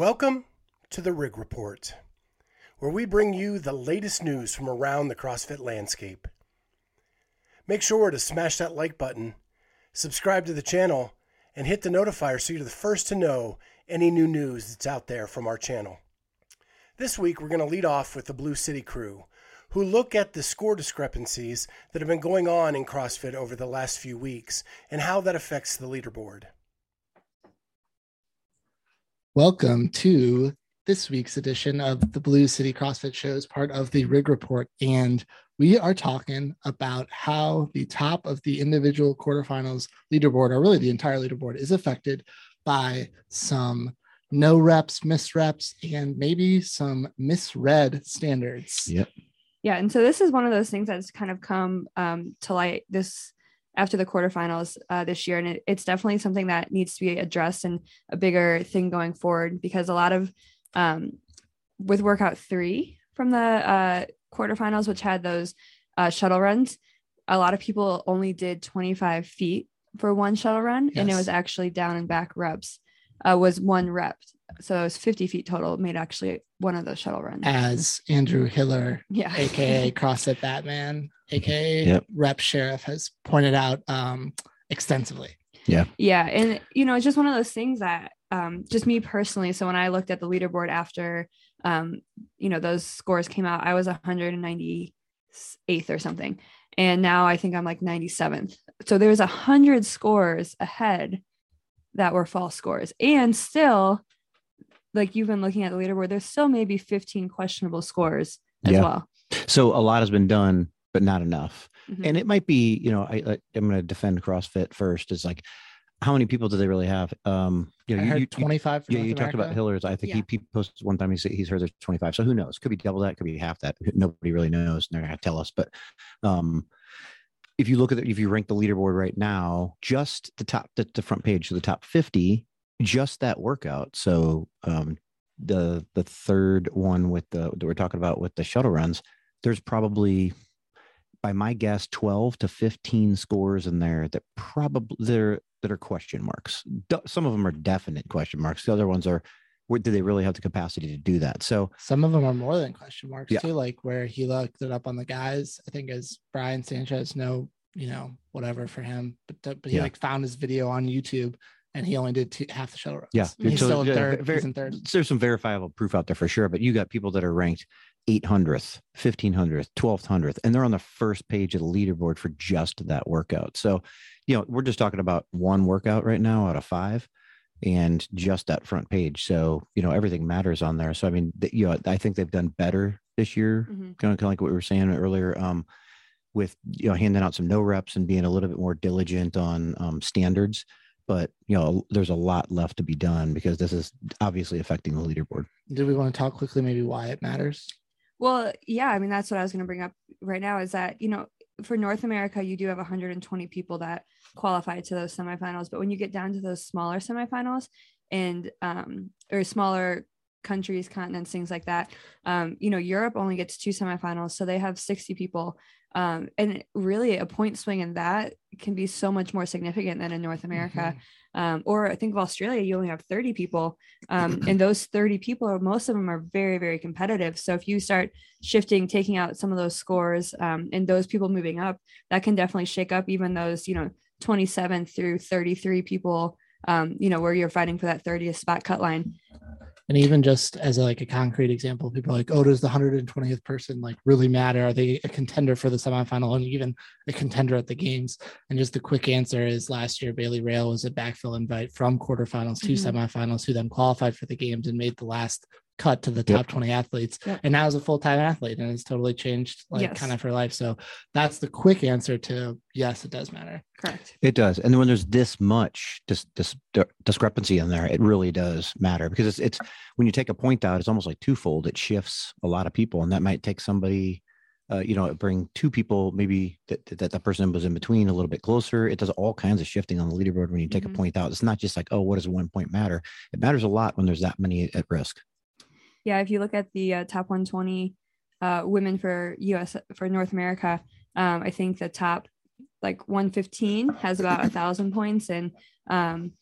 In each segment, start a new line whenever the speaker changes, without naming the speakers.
Welcome to the Rig Report, where we bring you the latest news from around the CrossFit landscape. Make sure to smash that like button, subscribe to the channel, and hit the notifier so you're the first to know any new news that's out there from our channel. This week, we're going to lead off with the Blues City crew, who look at the score discrepancies that have been going on in CrossFit over the last few weeks and how that affects the leaderboard.
Welcome to this week's edition of the Blues City CrossFit Shows, part of the Rig Report. And we are talking about how the top of the individual quarterfinals leaderboard, or really the entire leaderboard, is affected by some no reps, misreps, and maybe some misread standards.
Yep.
Yeah, and so this is one of those things that's kind of come um, to light this after the quarterfinals uh, this year, and it, it's definitely something that needs to be addressed and a bigger thing going forward because a lot of um, with workout three from the uh, quarterfinals, which had those uh, shuttle runs, a lot of people only did 25 feet for one shuttle run, yes. and it was actually down and back reps uh, was one rep. So it was 50 feet total, made actually one of those shuttle runs.
As Andrew Hiller,
yeah.
aka CrossFit Batman, aka yep. Rep Sheriff, has pointed out um, extensively.
Yeah.
Yeah. And, you know, it's just one of those things that um, just me personally. So when I looked at the leaderboard after, um, you know, those scores came out, I was 198th or something. And now I think I'm like 97th. So there was a hundred scores ahead that were false scores. And still, like you've been looking at the leaderboard, there's still maybe 15 questionable scores as yeah. well.
So a lot has been done, but not enough. Mm-hmm. And it might be, you know, I, I'm going to defend CrossFit first. Is like, how many people do they really have? Um,
you know, I you, 25.
yeah, you talked about Hiller's. I think yeah. he, he posted one time. He said he's heard there's 25. So who knows? Could be double that. Could be half that. Nobody really knows. They're going to tell us. But um, if you look at the, if you rank the leaderboard right now, just the top, the, the front page, so the top 50, just that workout. So um, the the third one with the that we're talking about with the shuttle runs, there's probably by my guess 12 to 15 scores in there that probably they're that are question marks. Some of them are definite question marks. The other ones are where do they really have the capacity to do that? So
some of them are more than question marks yeah. too, like where he looked it up on the guys. I think as Brian Sanchez, no, you know, whatever for him, but but he yeah. like found his video on YouTube and he only did two, half the shuttle runs.
Yeah,
he's
so,
still
yeah,
third.
Very,
he's in third.
There's some verifiable proof out there for sure, but you got people that are ranked 800th, 1500th, 1200th, and they're on the first page of the leaderboard for just that workout. So, you know, we're just talking about one workout right now out of five and just that front page. So, you know, everything matters on there. So, I mean, you know, I think they've done better this year, mm-hmm. kind, of, kind of like what we were saying earlier, um, with, you know, handing out some no reps and being a little bit more diligent on um, standards. But, you know, there's a lot left to be done because this is obviously affecting the leaderboard.
Do we want to talk quickly maybe why it matters?
Well, yeah, I mean, that's what I was going to bring up right now is that, you know, for North America, you do have 120 people that qualify to those semifinals. But when you get down to those smaller semifinals and um, or smaller countries, continents, things like that, um, you know, Europe only gets two semifinals, so they have 60 people. Um, and really, a point swing in that can be so much more significant than in North America. Mm-hmm um, or I think of Australia, you only have 30 people. Um, and those 30 people, most of them are very, very competitive. So if you start shifting, taking out some of those scores um, and those people moving up, that can definitely shake up even those, you know, 27 through 33 people, um, you know, where you're fighting for that 30th spot cut line
and even just as a, like a concrete example people are like oh does the 120th person like really matter are they a contender for the semifinal and even a contender at the games and just the quick answer is last year bailey rail was a backfill invite from quarterfinals to mm-hmm. semifinals who then qualified for the games and made the last cut to the top yep. 20 athletes yep. and now is a full-time athlete and it's totally changed like yes. kind of her life so that's the quick answer to yes it does matter
correct
it does and when there's this much dis- dis- discrepancy in there it really does matter because it's it's when you take a point out it's almost like twofold it shifts a lot of people and that might take somebody uh, you know, bring two people, maybe that, that that person was in between a little bit closer. It does all kinds of shifting on the leaderboard when you take mm-hmm. a point out. It's not just like, oh, what does one point matter? It matters a lot when there's that many at risk
yeah, if you look at the uh, top 120 uh, women for US for North America, um, I think the top like 115 has about a thousand points, and um,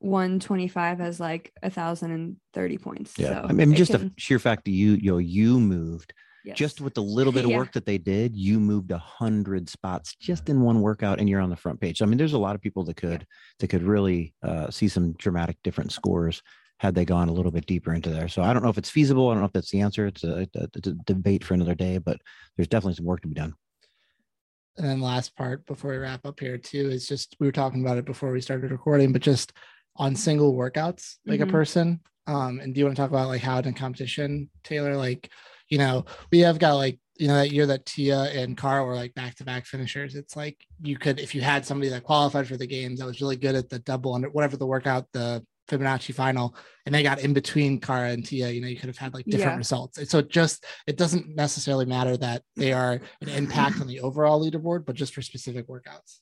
125 has like a thousand and thirty points.
Yeah,
so
I mean, just
can-
the sheer fact that you you know you moved
yes.
just with the little bit of
Yeah.
work that they did, you moved a hundred spots just in one workout, and you're on the front page. So, I mean, there's a lot of people that could that could really uh, see some dramatic different scores had they gone a little bit deeper into there. So, I don't know if it's feasible. I don't know if that's the answer. It's a, a, it's a debate for another day, but there's definitely some work to be done.
and then last part before we wrap up here too is just we were talking about it before we started recording, but just on single workouts, like
Mhm.
a person. Um, and do you want to talk about like how in competition, Taylor? Like, you know, we have got like you know that year that Tia and Kara were like back to back finishers. It's like you could if you had somebody that qualified for the games that was really good at the double under whatever the workout, the Fibonacci final, and they got in between Kara and Tia, you know, you could have had like different
Yeah.
results. So it just it doesn't necessarily matter that they are an impact on the overall leaderboard, but just for specific workouts.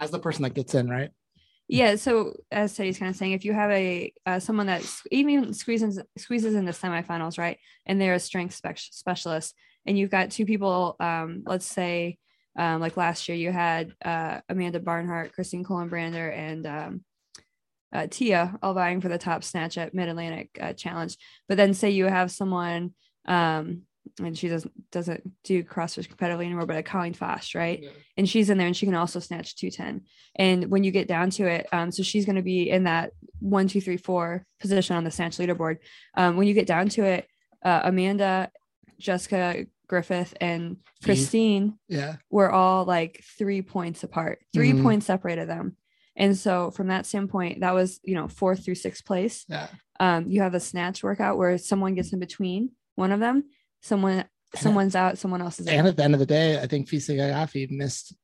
As the person that gets in, right?
Yeah, so as Teddy's kind of saying, if you have a uh, someone that even squeezes squeezes in the semifinals, right, and they're a strength spec- specialist, and you've got two people, um, let's say, um, like last year you had uh, Amanda Barnhart, Christine Kolenbrander, and um, uh, Tia all vying for the top snatch at Mid Atlantic uh, Challenge. But then say you have someone, um, and she doesn't doesn't do CrossFit competitively anymore, but a Colleen Fotsch, right? and she's in there and she can also snatch 210 and when you get down to it um so she's going to be in that one two three four position on the snatch leaderboard um when you get down to it uh, amanda jessica griffith and christine
Yeah.
were all like three points apart 3
Mhm.
points separated them and so from that standpoint that was you know fourth through sixth place
Yeah.
um you have a snatch workout where someone gets in between one of them someone someone's out someone else is in
And at the end of the day, I think Fee Saghafi missed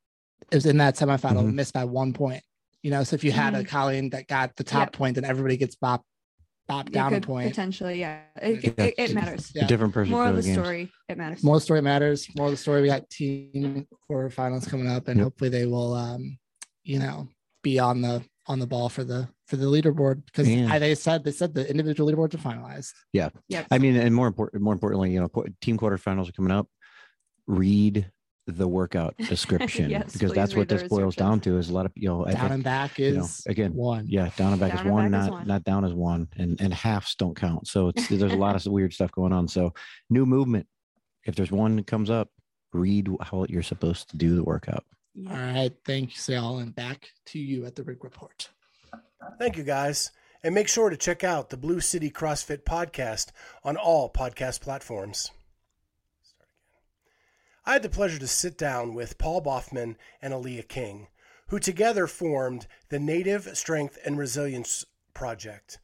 it was in that semifinal,
Mhm.
missed by one point. You know, so if you had a Colleen that got the top
Yep.
point, then everybody gets bopped, bopped
you
down a point.
potentially yeah it, it,
Yeah.
it, it matters
Yeah.
A different person.
more of the
games.
story it matters
More the story matters. More of the story. We got team quarterfinals coming up, and
Yep.
hopefully they will, um, you know, be on the on the ball for the for the leaderboard because
Yeah.
they said they said the individual leaderboards are finalized. Yeah.
Yep
I mean, and more important, more importantly, you know, qu- team quarterfinals are coming up. Read the workout description
Yes,
because that's what this boils down to. Is a lot of you know, I
Down
think-
and back
you
is
know, again,
one.
yeah, down and back
Down
is
and
one,
back is
not
one.
not down is one, and and halves don't count. So it's there's a lot of weird stuff going on. So new movement. If there's one that comes up, read how you're supposed to do the workout.
All right. Thanks, y'all, and back to you at the rig report.
Thank you, guys. And make sure to check out the Blues City CrossFit podcast on all podcast platforms. I had the pleasure to sit down with Paul Boffman and Aaliyah King, who together formed the Native Strength and Resilience Project.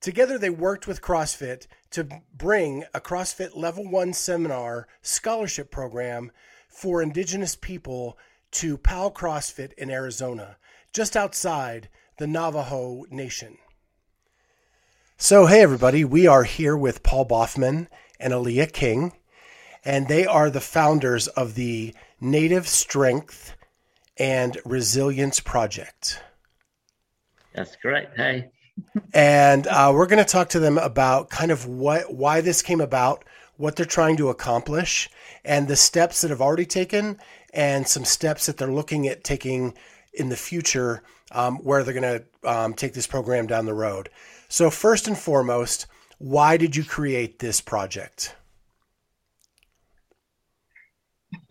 Together, they worked with CrossFit to bring a CrossFit Level 1 seminar scholarship program for Indigenous people to Powell CrossFit in Arizona, just outside the Navajo Nation. So, hey everybody, we are here with Paul Boffman and Aaliyah King, and they are the founders of the Native Strength and Resilience Project.
That's correct. Hey,
And uh, we're going to talk to them about kind of what why this came about, what they're trying to accomplish, and the steps that have already taken, and some steps that they're looking at taking in the future, um, where they're going to um, take this program down the road. So first and foremost, why did you create this project?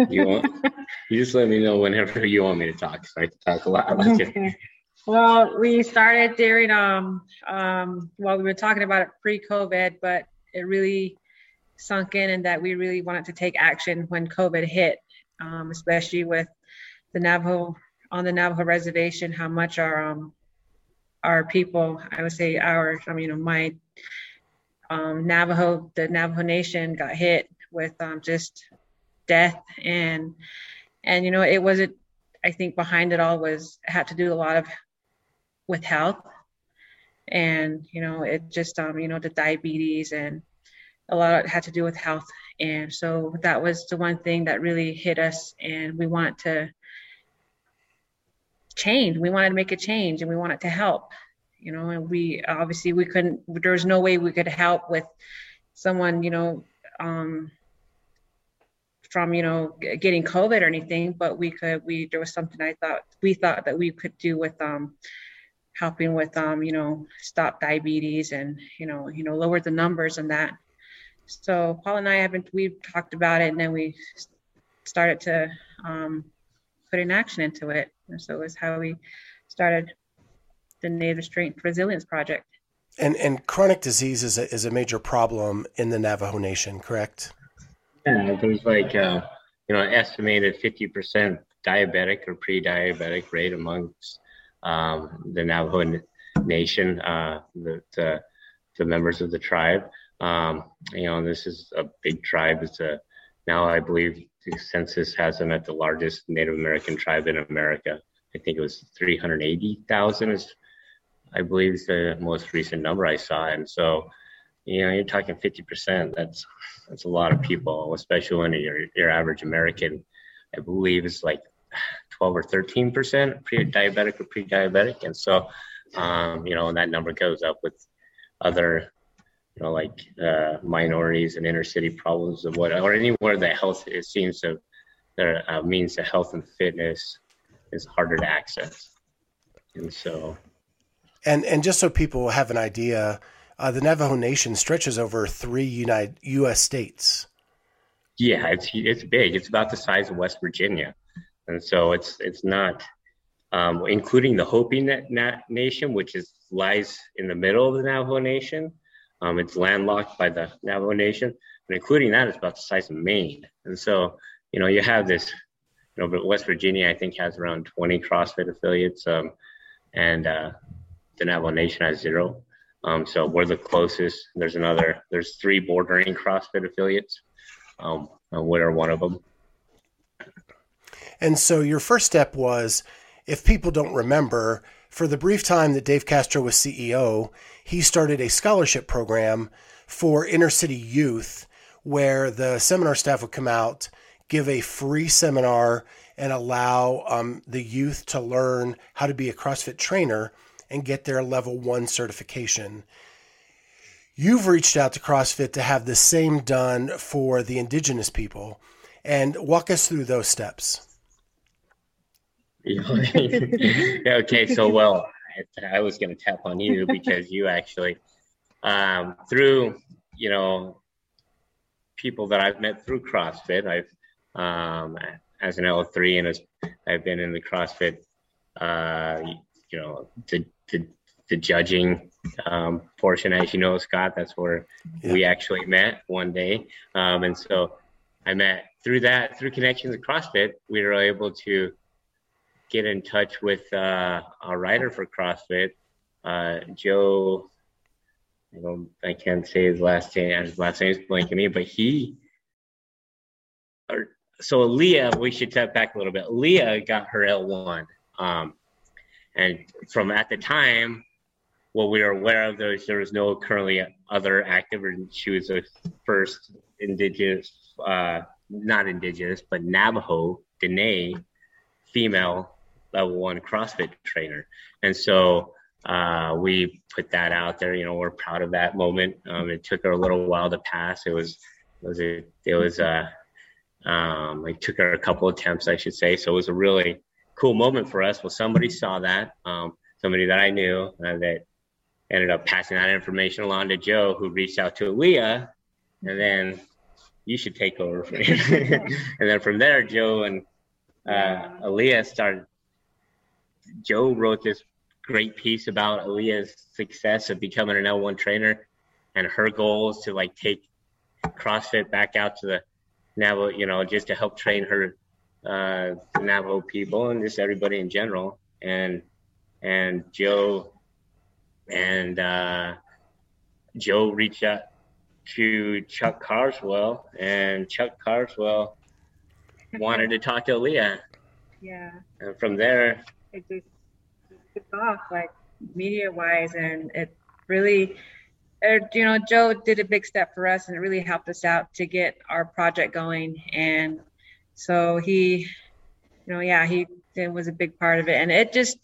you want you just let me know whenever you want me to talk. So I talk a lot. I'm.
Okay. Well, we started during um um well we were talking about it pre-COVID, but it really sunk in and that we really wanted to take action when COVID hit, um, especially with the Navajo on the Navajo reservation, how much our um our people, I would say our, I mean, my um, Navajo, the Navajo Nation got hit with um, just death. And and you know it wasn't I think behind it all was had to do a lot of with health. And you know it just um you know the diabetes and a lot of it had to do with health and so that was the one thing that really hit us and we wanted to change we wanted to make a change and we wanted to help you know and we obviously we couldn't there was no way we could help with someone you know um from you know getting covid or anything but we could we there was something i thought we thought that we could do with um helping with um, you know, stop diabetes and you know, you know, lower the numbers and that. So Paul and I haven't we've talked about it and then we started to um, put in action into it. And so it was how we started the Native Strength Resilience Project.
And and chronic disease is a, is a major problem in the Navajo Nation, correct?
Yeah, there's like uh, you know an estimated 50% diabetic or pre-diabetic rate amongst um, the Navajo Nation, uh, the, the, the members of the tribe. Um, you know, this is a big tribe. It's a now I believe the census has them at the largest Native American tribe in America. I think it was 380,000 is I believe is the most recent number I saw. And so, you know, you're talking 50%. That's that's a lot of people, especially when your your average American, I believe, is like 12 or 13% pre-diabetic or pre-diabetic. And so, um, you know, and that number goes up with other, you know, like uh, minorities and inner city problems of what, or anywhere that health it seems to, their uh, means to health and fitness is harder to access. And so,
and and just so people have an idea, uh, the Navajo Nation stretches over three United U.S. states.
Yeah, it's it's big. It's about the size of West Virginia, and so it's it's not, um, including the Hopi na- Nation, which is lies in the middle of the Navajo Nation. Um, it's landlocked by the Navajo Nation, but including that, it's about the size of Maine. And so, you know, you have this, you know, but West Virginia, I think, has around 20 CrossFit affiliates, um, and uh, the Navajo Nation has zero. Um, so we're the closest. There's another. There's three bordering CrossFit affiliates. Um, we're one of them.
And so your first step was, if people don't remember, for the brief time that Dave Castro was CEO, he started a scholarship program for inner city youth where the seminar staff would come out, give a free seminar, and allow um, the youth to learn how to be a CrossFit trainer and get their level one certification. You've reached out to CrossFit to have the same done for the indigenous people. And walk us through those steps.
yeah, okay, so well, I, I was going to tap on you because you actually, um, through, you know, people that I've met through CrossFit, I've, um, as an L3 and as I've been in the CrossFit, uh, you know, to the, the judging um, portion, as you know, Scott. That's where yeah. we actually met one day, um, and so I met through that through connections at CrossFit. We were able to get in touch with uh, a writer for CrossFit, uh, Joe. I, don't, I can't say his last name. His last name is blanking me, but he. Or, so Leah, we should step back a little bit. Leah got her L1. Um, and from at the time, what we were aware of, there was, there was no currently other active, and she was the first indigenous, uh, not indigenous, but Navajo, Dene, female level one CrossFit trainer. And so uh, we put that out there. You know, we're proud of that moment. Um, it took her a little while to pass. It was, it was, a, it was, uh, um, it took her a couple attempts, I should say. So it was a really cool moment for us. Well, somebody saw that, um, somebody that I knew uh, that ended up passing that information along to Joe, who reached out to Aaliyah, and then you should take over. and then from there, Joe and uh, Aaliyah started. Joe wrote this great piece about Aaliyah's success of becoming an L1 trainer and her goals to like take CrossFit back out to the Navajo, you know, just to help train her uh, Navajo people and just everybody in general. And and Joe and uh, Joe reached out to Chuck Carswell, and Chuck Carswell wanted to talk to Leah.
Yeah.
And from there,
it just took off like media wise, and it really. Er, you know, Joe did a big step for us, and it really helped us out to get our project going. And so he, you know, yeah, he was a big part of it, and it just,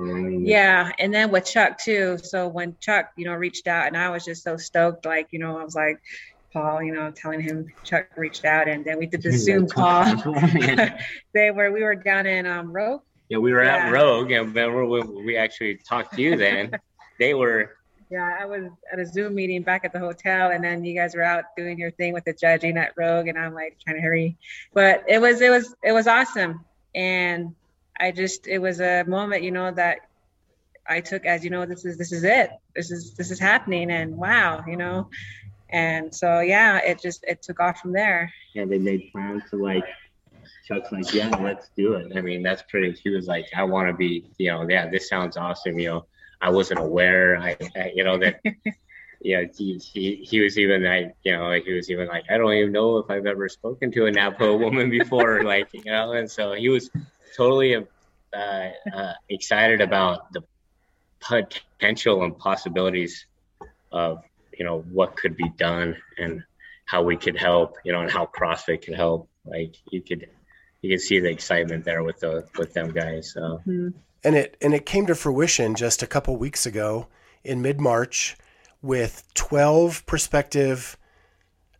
yeah. And then with Chuck too. So when Chuck, you know, reached out, and I was just so stoked, like, you know, I was like, Paul, you know, telling him Chuck reached out, and then we did the Zoom call. they were we were down in um Rogue,
Yeah, we were yeah. at Rogue, and remember when we actually talked to you then? they were.
Yeah, I was at a Zoom meeting back at the hotel, and then you guys were out doing your thing with the judging at Rogue, and I'm like trying to hurry, but it was it was it was awesome, and I just it was a moment, you know, that I took as you know this is this is it, this is this is happening, and wow, you know, and so yeah, it just it took off from there.
Yeah, they made plans to like Chuck's like, yeah, let's do it. I mean, that's pretty. He was like, I want to be, you know, yeah, this sounds awesome. You know, I wasn't aware, I, I you know, that, yeah, he, he, he was even like, you know, he was even like, I don't even know if I've ever spoken to a Navajo woman before, like, you know, and so he was totally uh, uh, excited about the potential and possibilities of, you know, what could be done and how we could help, you know, and how CrossFit could help. Like you could you can see the excitement there with the with them guys. So. Mm-hmm.
And it and it came to fruition just a couple weeks ago in mid March with twelve prospective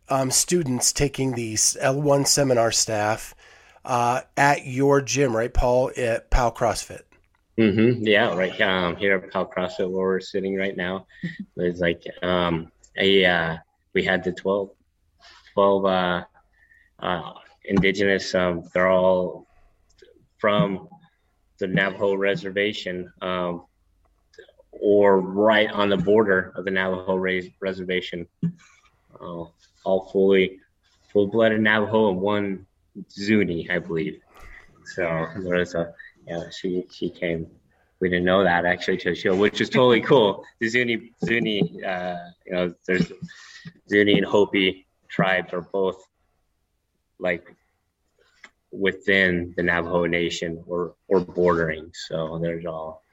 um, students taking the L1 seminar staff uh, at your gym, right, Paul, at Powell CrossFit.
Mm-hmm. Yeah, right um, here at Powell CrossFit, where we're sitting right now, it's like um, a uh, we had the 12, 12 uh, uh, indigenous. Um, they're all from the Navajo reservation um, or right on the border of the Navajo reservation. Uh, all fully full-blooded Navajo and one Zuni, I believe. So there's a yeah. She she came. We didn't know that actually to show, which is totally cool. The Zuni Zuni, uh, you know, there's Zuni and Hopi tribes are both like within the Navajo Nation or or bordering. So there's all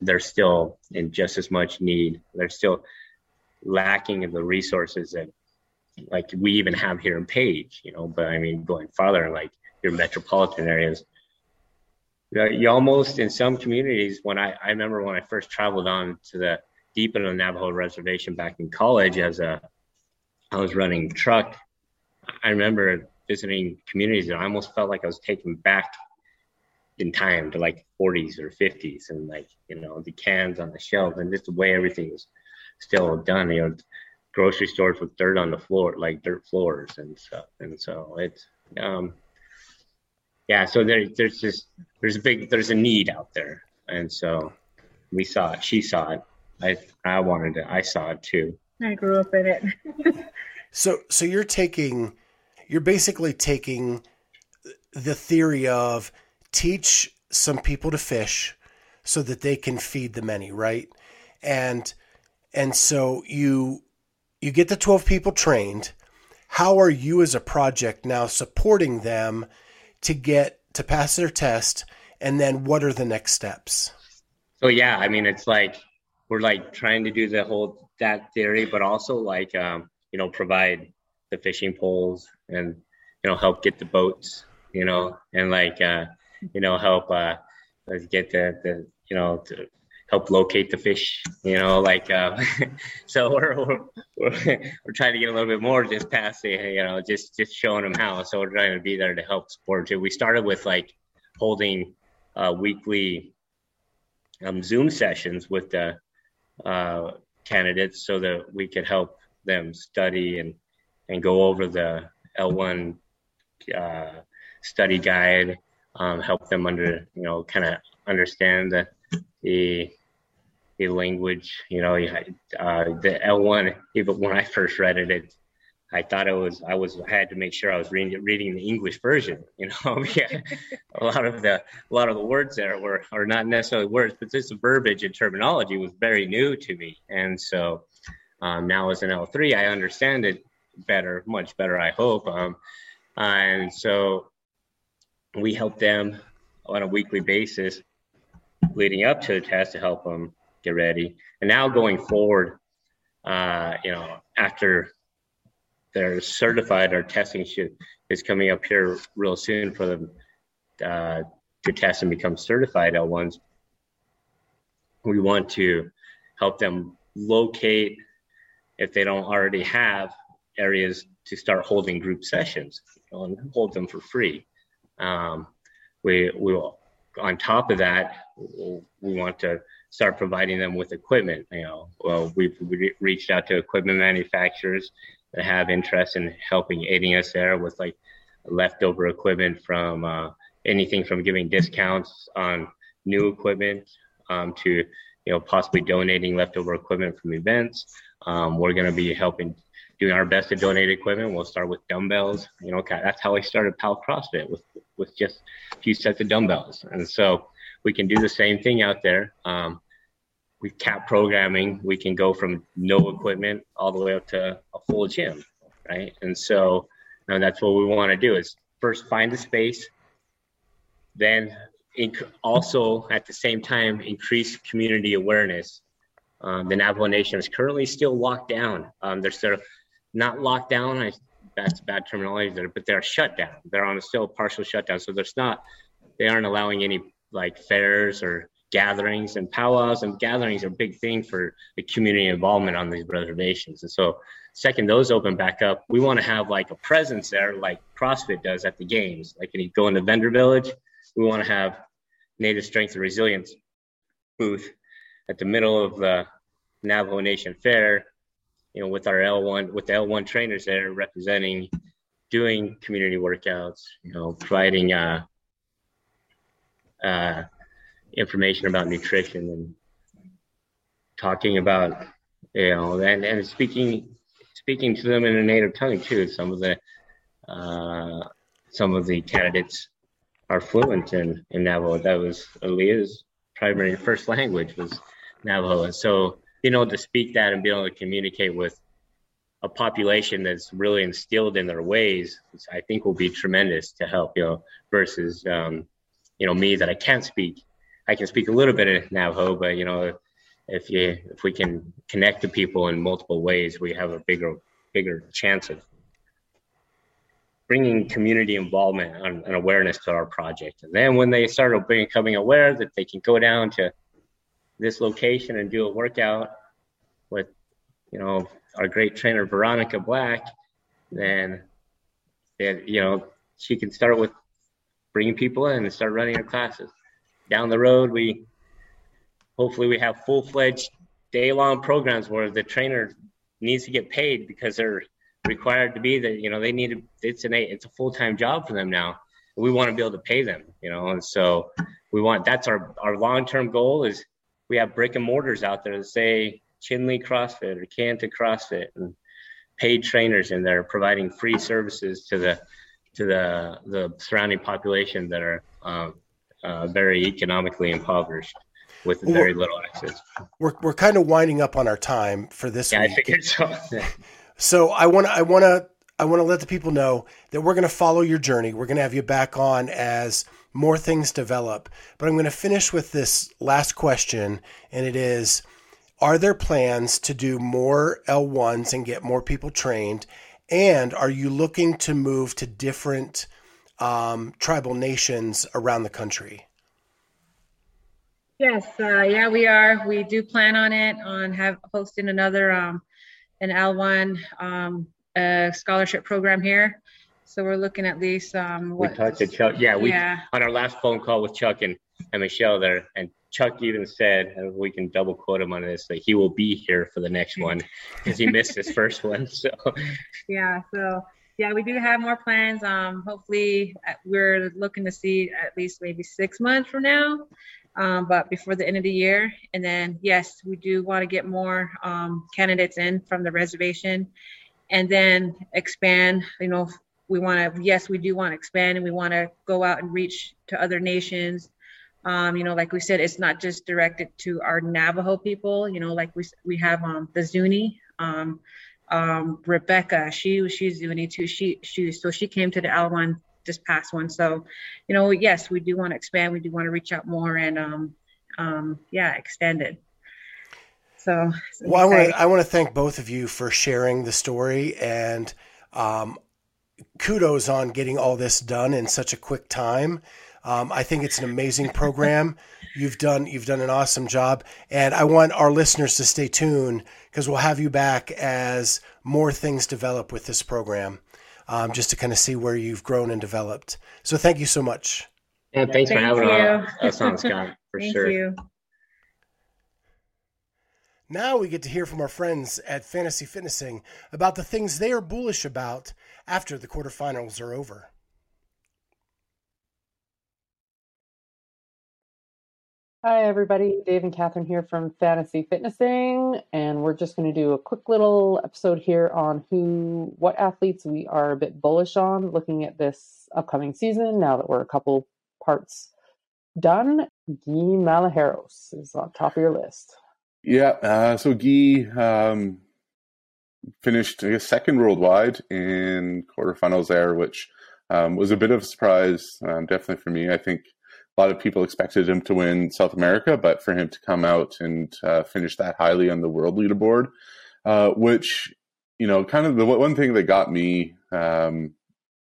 they're still in just as much need. They're still lacking in the resources that like we even have here in Page, you know, but I mean going farther like your metropolitan areas. You almost in some communities when I, I remember when I first traveled on to the deep in the Navajo reservation back in college as a I was running truck. I remember visiting communities and I almost felt like I was taken back in time to like 40s or 50s and like you know the cans on the shelf and just the way everything was still done you know grocery stores with dirt on the floor like dirt floors and stuff. And so it's um yeah so there, there's just there's a big there's a need out there. And so we saw it she saw it. I i wanted it i saw it too.
I grew up in it.
So so you're taking you're basically taking the theory of teach some people to fish so that they can feed the many, right? And and so you you get the 12 people trained. How are you as a project now supporting them to get to pass their test and then what are the next steps?
So yeah, I mean it's like we're like trying to do the whole that theory but also like um you know provide the fishing poles and you know help get the boats you know and like uh you know help uh get the the you know to help locate the fish you know like uh so we're, we're we're, trying to get a little bit more just past the you know just just showing them how. So we're trying to be there to help support it we started with like holding uh weekly um zoom sessions with the uh candidates so that we could help them study and and go over the L1 uh, study guide, um, help them under, you know, kind of understand the, the, the language, you know, uh, the L1, even when I first read it, it, I thought it was, I was, I had to make sure I was reading reading the English version, you know, yeah, a lot of the, a lot of the words there were, are not necessarily words, but this verbiage and terminology was very new to me. And so um, now as an L3, I understand it better, much better, I hope. Um, and so we help them on a weekly basis leading up to the test to help them get ready. And now going forward, uh, you know, after they're certified, our testing should, is coming up here real soon for them uh, to test and become certified L1s. We want to help them locate, if they don't already have, areas to start holding group sessions and hold them for free. Um, we will on top of that, we want to start providing them with equipment. You know, well, we've reached out to equipment manufacturers that have interest in helping aiding us there with like leftover equipment from uh, anything from giving discounts on new equipment um, to you know possibly donating leftover equipment from events. Um, we're going to be helping doing our best to donate equipment. We'll start with dumbbells. You know, that's how I started Powell CrossFit with with just a few sets of dumbbells, and so we can do the same thing out there. Um, with cap programming, we can go from no equipment all the way up to a full gym, right? And so, that's what we want to do is first find the space, then inc- also at the same time increase community awareness. Um, the Navajo Nation is currently still locked down. Um, they're sort of not locked down. I, that's bad terminology there, but they're shut down. They're on a still partial shutdown. So there's not, they aren't allowing any like fairs or gatherings and powwows and gatherings are a big thing for the community involvement on these reservations. And so second those open back up, we want to have like a presence there like CrossFit does at the games. Like when you go into vendor village, we want to have native strength and resilience booth at the middle of the Navajo Nation Fair you know, with our L1, with the L1 trainers there representing, doing community workouts, you know, providing uh, uh, information about nutrition and talking about, you know, and, and speaking speaking to them in a native tongue too. Some of the uh, some of the candidates are fluent in, in Navajo. That was Aaliyah's primary first language was Navajo. And so being able to speak that and being able to communicate with a population that's really instilled in their ways, I think will be tremendous to help, you know, versus, um, you know, me that I can't speak. I can speak a little bit of Navajo, but, you know, if you, if we can connect to people in multiple ways, we have a bigger, bigger chance of bringing community involvement and, and awareness to our project. And then when they start becoming aware that they can go down to this location and do a workout with, you know, our great trainer Veronica Black, then, then you know she can start with bringing people in and start running our classes. Down the road, we hopefully we have full fledged day long programs where the trainer needs to get paid because they're required to be that you know they need to it's an it's a full time job for them now. We want to be able to pay them, you know, and so we want that's our our long term goal is we have brick and mortars out there that say Chinle CrossFit or Kayenta CrossFit and paid trainers in there providing free services to the to the the surrounding population that are um, uh, very economically impoverished with very we're, little access.
We're we're kind of winding up on our time for this
yeah,
week.
I figured so.
so I want to I want to I want to let the people know that we're going to follow your journey. We're going to have you back on as more things develop. But I'm going to finish with this last question, and it is Are there plans to do more L1s and get more people trained? And are you looking to move to different um, tribal nations around the country?
Yes, uh, yeah, we are. We do plan on it on have hosting another um, an L1 um, uh, scholarship program here so we're looking at least um
what we talked to Chuck. Yeah, we yeah. on our last phone call with Chuck and, and Michelle there, and Chuck even said, and we can double quote him on this, that he will be here for the next one because he missed his first one. So
yeah, so yeah, we do have more plans. Um, hopefully uh, we're looking to see at least maybe six months from now. Um, but before the end of the year. And then, yes, we do want to get more um, candidates in from the reservation and then expand, you know, we want to yes we do want to expand and we want to go out and reach to other nations. Um, you know like we said it's not just directed to our navajo people you know like we we have um, the zuni um, um, rebecca she she's zuni too. She she so she came to the l1 this past one. So you know yes we do want to expand we do want to reach out more and um, um, yeah extend it. So,
well i want to i want to thank both of you for sharing the story and um, kudos on getting all this done in such a quick time. Um, I think it's an amazing program. You've done you've done an awesome job, and I want our listeners to stay tuned because we'll have you back as more things develop with this program, um, just to kind of see where you've grown and developed. So thank you so much.
Yeah, thanks Thank for having us on, Scott, for
Thank
sure.
You.
Now we get to hear from our friends at Fantasy Fitnessing about the things they are bullish about after the quarterfinals are over.
Hi, everybody. Dave and Catherine here from Fantasy Fitnessing, and we're just going to do a quick little episode here on who, what athletes we are a bit bullish on looking at this upcoming season. Now that we're a couple parts done, Guy Malheiros is on top of your list.
Yeah, uh, so Guy um, finished I guess, second worldwide in quarterfinals there, which um, was a bit of a surprise, um, definitely for me. I think a lot of people expected him to win South America, but for him to come out and uh, finish that highly on the world leaderboard, uh, which you know, kind of the one thing that got me um,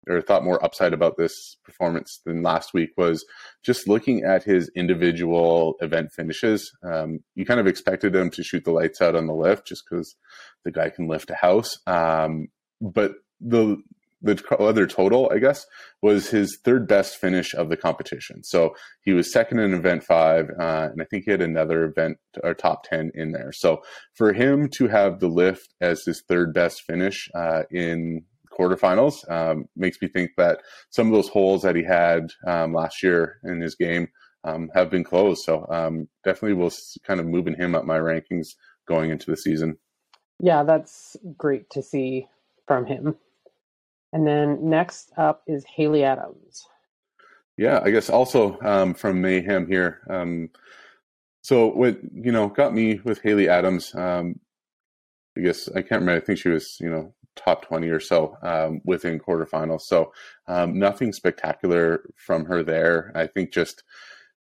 or thought more upside about this performance than last week was just looking at his individual event finishes. Um, you kind of expected him to shoot the lights out on the lift just because the guy can lift a house. Um, but the the other total, I guess, was his third best finish of the competition. So he was second in event five, uh, and I think he had another event or top 10 in there. So for him to have the lift as his third best finish uh, in quarterfinals um, makes me think that some of those holes that he had um, last year in his game um, have been closed. So um, definitely will kind of moving him up my rankings going into the season.
Yeah, that's great to see from him. And then next up is Haley Adams.
Yeah, I guess also um, from Mayhem here. Um, so what you know got me with Haley Adams. Um, I guess I can't remember. I think she was you know top twenty or so um, within quarterfinals. So um, nothing spectacular from her there. I think just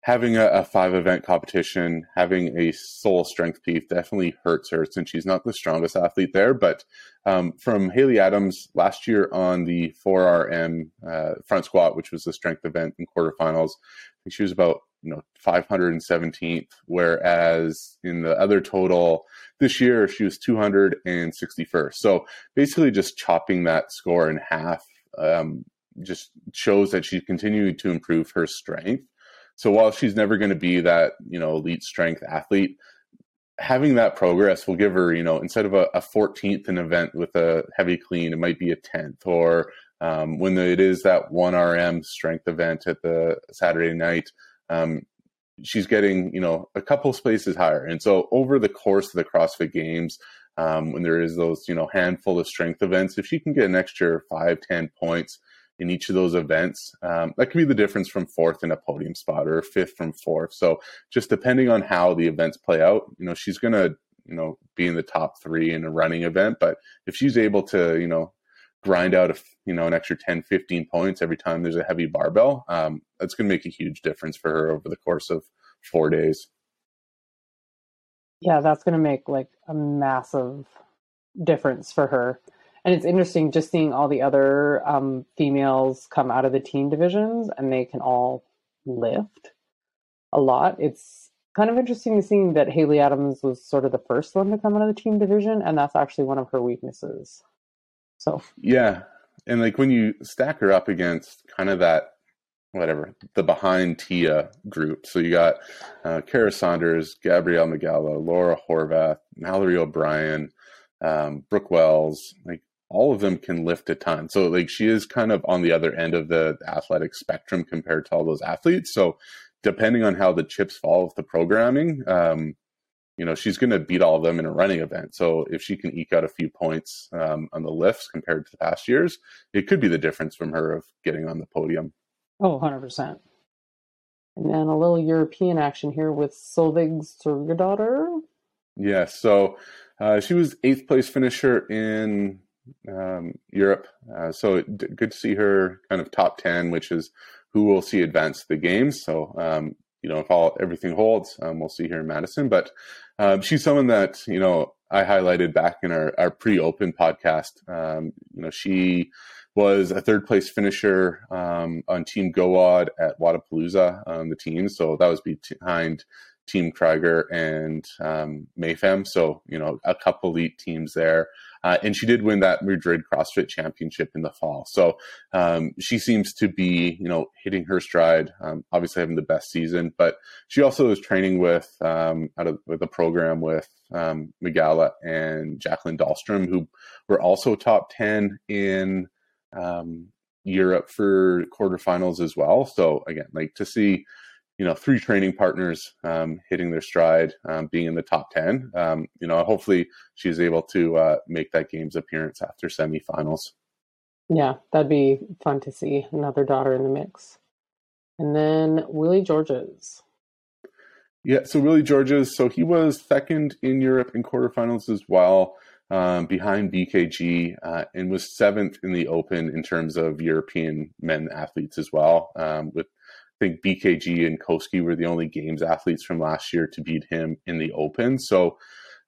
having a, a, five event competition, having a sole strength piece definitely hurts her since she's not the strongest athlete there. But um, from Haley Adams last year on the 4RM uh, front squat, which was the strength event in quarterfinals, I think she was about you know 517th, whereas in the other total this year she was 261st. So basically, just chopping that score in half. Um, just shows that she's continuing to improve her strength so while she's never going to be that, you know, elite strength athlete, having that progress will give her, you know, instead of a, a 14th in event with a heavy clean, it might be a 10th. Or um, when it is that 1RM strength event at the Saturday night, um, she's getting, you know, a couple spaces higher. And so over the course of the CrossFit Games, um, when there is those, you know, handful of strength events, if she can get an extra five ten points, in each of those events. Um, that could be the difference from fourth in a podium spot or fifth from fourth. So just depending on how the events play out, you know, she's to, you know, be in the top three in a running event. But if she's able to, you know, grind out, a, you know, an extra 10, 15 points every time there's a heavy barbell, um, that's going to make a huge difference for her over the course of four days.
Yeah, that's going to make like a massive difference for her and it's interesting just seeing all the other um, females come out of the team divisions and they can all lift a lot. It's kind of interesting to see that Haley Adams was sort of the first one to come out of the team division, and that's actually one of her weaknesses. So
yeah, and like when you stack her up against kind of that whatever the behind Tia group. So you got uh, Kara Saunders, Gabriela Migala, Laura Horvath, Mallory O'Brien, um, Brooke Wells, like all of them can lift a ton. So like she is kind of on the other end of the athletic spectrum compared to all those athletes. So depending on how the chips fall with the programming, um, you know, she's going to beat all of them in a running event. So if she can eke out a few points um, on the lifts compared to the past years, it could be the difference from her of getting on the podium.
Oh, 100%. And then a little European action here with Solveig Sigurdardottir.
Yeah, so uh, she was eighth place finisher in um, Europe. Uh, so good to see her kind of top 10, which is who we'll see advance the games. So, um, you know, if all everything holds, um, we'll see here in Madison. But uh, she's someone that, you know, I highlighted back in our, our pre open podcast. Um, you know, she was a third place finisher um, on Team GOWOD at Wodapalooza on the team. So that was behind Team Krieger and um, Mayhem. So, you know, a couple elite teams there. Uh, and she did win that Madrid CrossFit Championship in the fall. So um, she seems to be, you know, hitting her stride. Um, obviously, having the best season, but she also is training with um, out of with a program with um, and Jacqueline Dahlstrom, who were also top ten in um, Europe for quarterfinals as well. So again, like to see you know three training partners um, hitting their stride, um, being in the top ten. Um, you know, hopefully she's able to uh, make that games appearance after semifinals.
Yeah, that'd be fun to see another Dottir in the mix. And then Willy Georges.
Yeah, so Willy Georges, so he was second in Europe in quarterfinals as well, um, behind BKG, uh, and was seventh in the Open in terms of European men athletes as well, um, with think BKG and Koski were the only games athletes from last year to beat him in the Open. So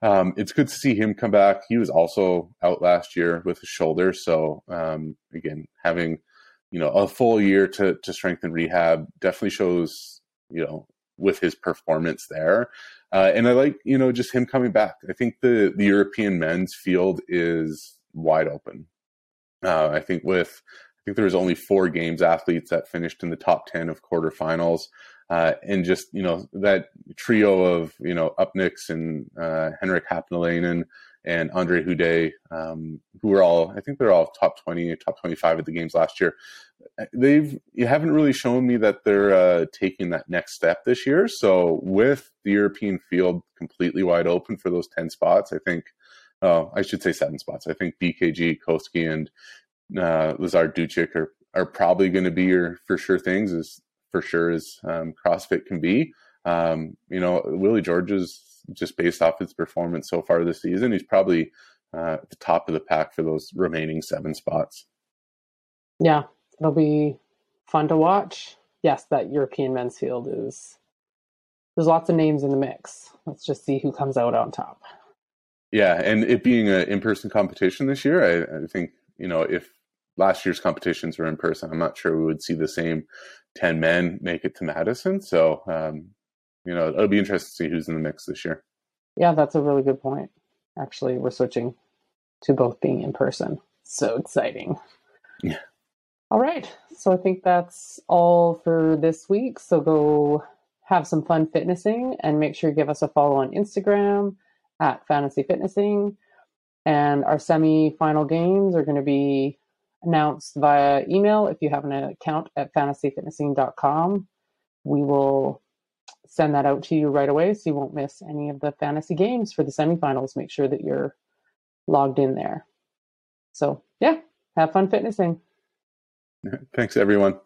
um, it's good to see him come back. He was also out last year with his shoulder. So um, again, having you know a full year to to strengthen rehab definitely shows you know with his performance there. Uh, and I like you know just him coming back. I think the the European men's field is wide open. Uh, I think with I think there was only four games athletes that finished in the top 10 of quarterfinals. Uh, and just, you know, that trio of, you know, Upenieks and uh, Henrik Haapalainen and Andre Houdet, um, who were all, I think they're all top 20, top 25 at the games last year. They've, you haven't really shown me that they're uh, taking that next step this year. So with the European field completely wide open for those 10 spots, I think, uh, I should say seven spots. I think BKG, Koski, and uh, Lazar Dukic are, are probably going to be your for sure things as for sure as um, CrossFit can be. Um, you know, Willy George is just based off his performance so far this season, he's probably uh, at the top of the pack for those remaining seven spots.
Yeah, it'll be fun to watch. Yes, that European men's field is there's lots of names in the mix. Let's just see who comes out on top.
Yeah, and it being an in-person competition this year, I, I think you know if last year's competitions were in person. I'm not sure we would see the same 10 men make it to Madison. So, um, you know, it'll be interesting to see who's in the mix this year.
Yeah, that's a really good point. Actually, we're switching to both being in person. So exciting.
Yeah.
All right. So I think that's all for this week. So go have some fun fitnessing and make sure you give us a follow on Instagram at Fantasy Fitnessing. And our semi final games are going to be announced via email. If you have an account at fantasyfitnessing.com, we will send that out to you right away so you won't miss any of the fantasy games for the semifinals. Make sure that you're logged in there. So, yeah, have fun fitnessing.
Thanks, everyone.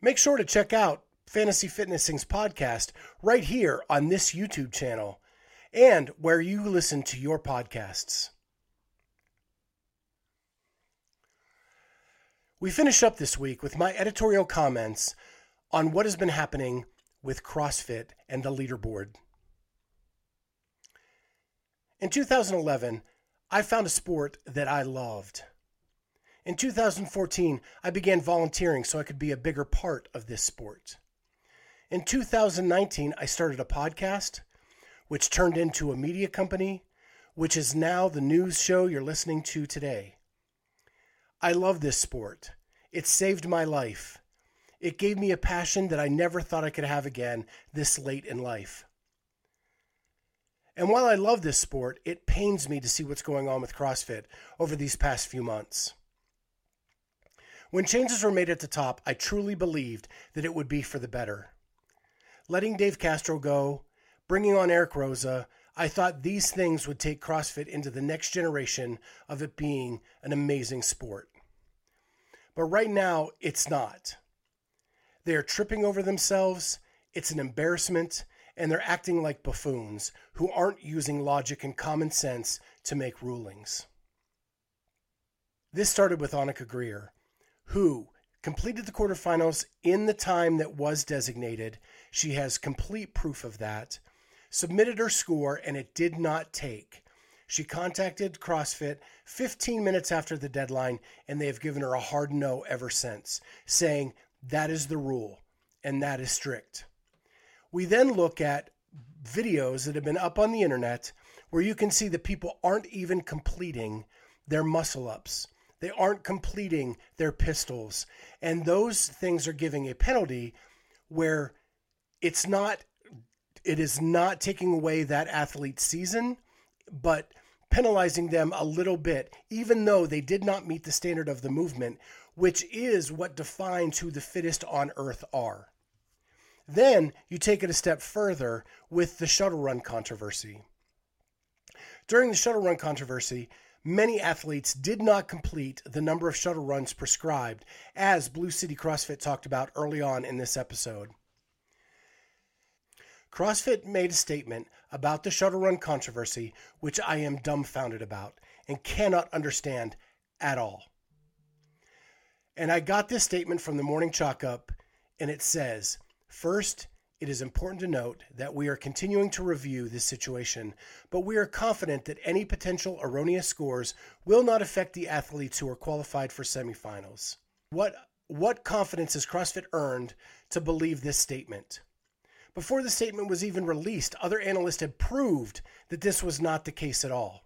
Make sure to check out Fantasy Fitnessing's podcast right here on this YouTube channel and where you listen to your podcasts. We finish up this week with my editorial comments on what has been happening with CrossFit and the leaderboard. In 2011, I found a sport that I loved. In 2014, I began volunteering so I could be a bigger part of this sport. In 2019, I started a podcast, which turned into a media company, which is now the news show you're listening to today. I love this sport. It saved my life. It gave me a passion that I never thought I could have again this late in life. And while I love this sport, it pains me to see what's going on with CrossFit over these past few months. When changes were made at the top, I truly believed that it would be for the better. Letting Dave Castro go, bringing on Eric Roza, I thought these things would take CrossFit into the next generation of it being an amazing sport. But right now, it's not. They are tripping over themselves, it's an embarrassment, and they're acting like buffoons who aren't using logic and common sense to make rulings. This started with Annika Greer, who completed the quarterfinals in the time that was designated. She has complete proof of that submitted her score, and it did not take. She contacted CrossFit 15 minutes after the deadline, and they have given her a hard no ever since, saying that is the rule and that is strict. We then look at videos that have been up on the internet where you can see that people aren't even completing their muscle ups. They aren't completing their pistols. And those things are giving a penalty where it's not it is not taking away that athlete's season, but penalizing them a little bit, even though they did not meet the standard of the movement, which is what defines who the fittest on earth are. Then you take it a step further with the shuttle run controversy. During the shuttle run controversy, many athletes did not complete the number of shuttle runs prescribed, as Blues City CrossFit talked about early on in this episode. CrossFit made a statement about the shuttle run controversy, which I am dumbfounded about and cannot understand at all. And I got this statement from the morning chalk up, and it says First, it is important to note that we are continuing to review this situation, but we are confident that any potential erroneous scores will not affect the athletes who are qualified for semifinals. What, what confidence has CrossFit earned to believe this statement? Before the statement was even released, other analysts had proved that this was not the case at all.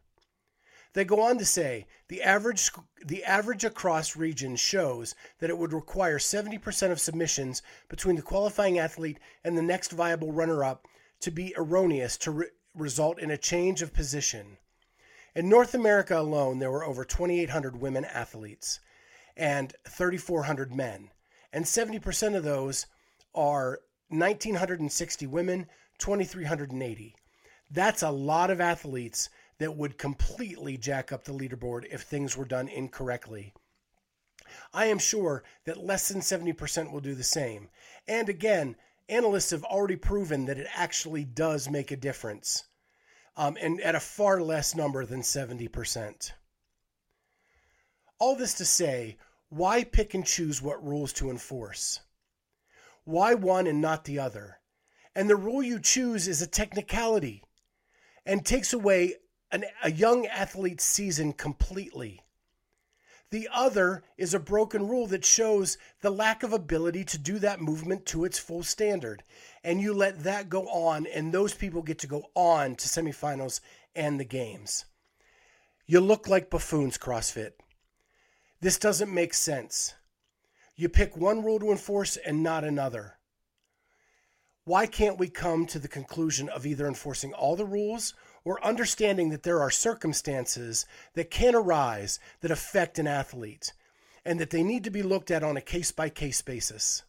They go on to say the average the average across regions shows that it would require 70% of submissions between the qualifying athlete and the next viable runner-up to be erroneous to re- result in a change of position. In North America alone, there were over 2,800 women athletes and 3,400 men, and 70% of those are 1,960 women, 2,380. That's a lot of athletes that would completely jack up the leaderboard if things were done incorrectly. I am sure that less than 70% will do the same. And again, analysts have already proven that it actually does make a difference, um, and at a far less number than 70%. All this to say, why pick and choose what rules to enforce? Why one and not the other? And the rule you choose is a technicality and takes away an, a young athlete's season completely. The other is a broken rule that shows the lack of ability to do that movement to its full standard. And you let that go on, and those people get to go on to semifinals and the games. You look like buffoons, CrossFit. This doesn't make sense. You pick one rule to enforce and not another. Why can't we come to the conclusion of either enforcing all the rules or understanding that there are circumstances that can arise that affect an athlete and that they need to be looked at on a case by case basis.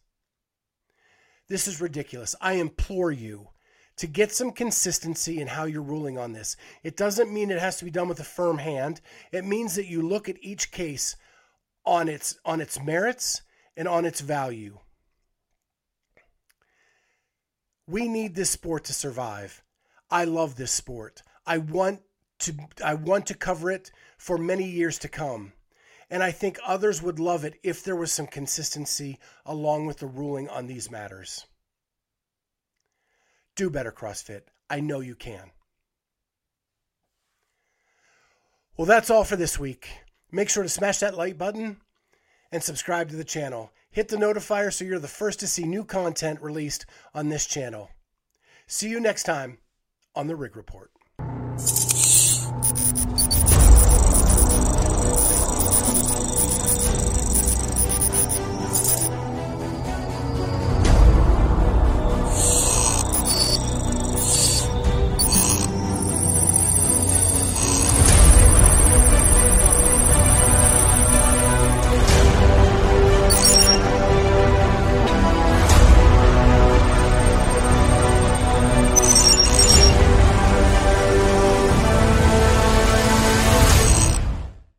This is ridiculous. I implore you to get some consistency in how you're ruling on this. It doesn't mean it has to be done with a firm hand. It means that you look at each case on its on its merits and on its value. We need this sport to survive. I love this sport. I want to I want to cover it for many years to come. And I think others would love it if there was some consistency along with the ruling on these matters. Do better, CrossFit. I know you can. Well, that's all for this week. Make sure to smash that like button and subscribe to the channel. Hit the notifier so you're the first to see new content released on this channel. See you next time on the Rig Report.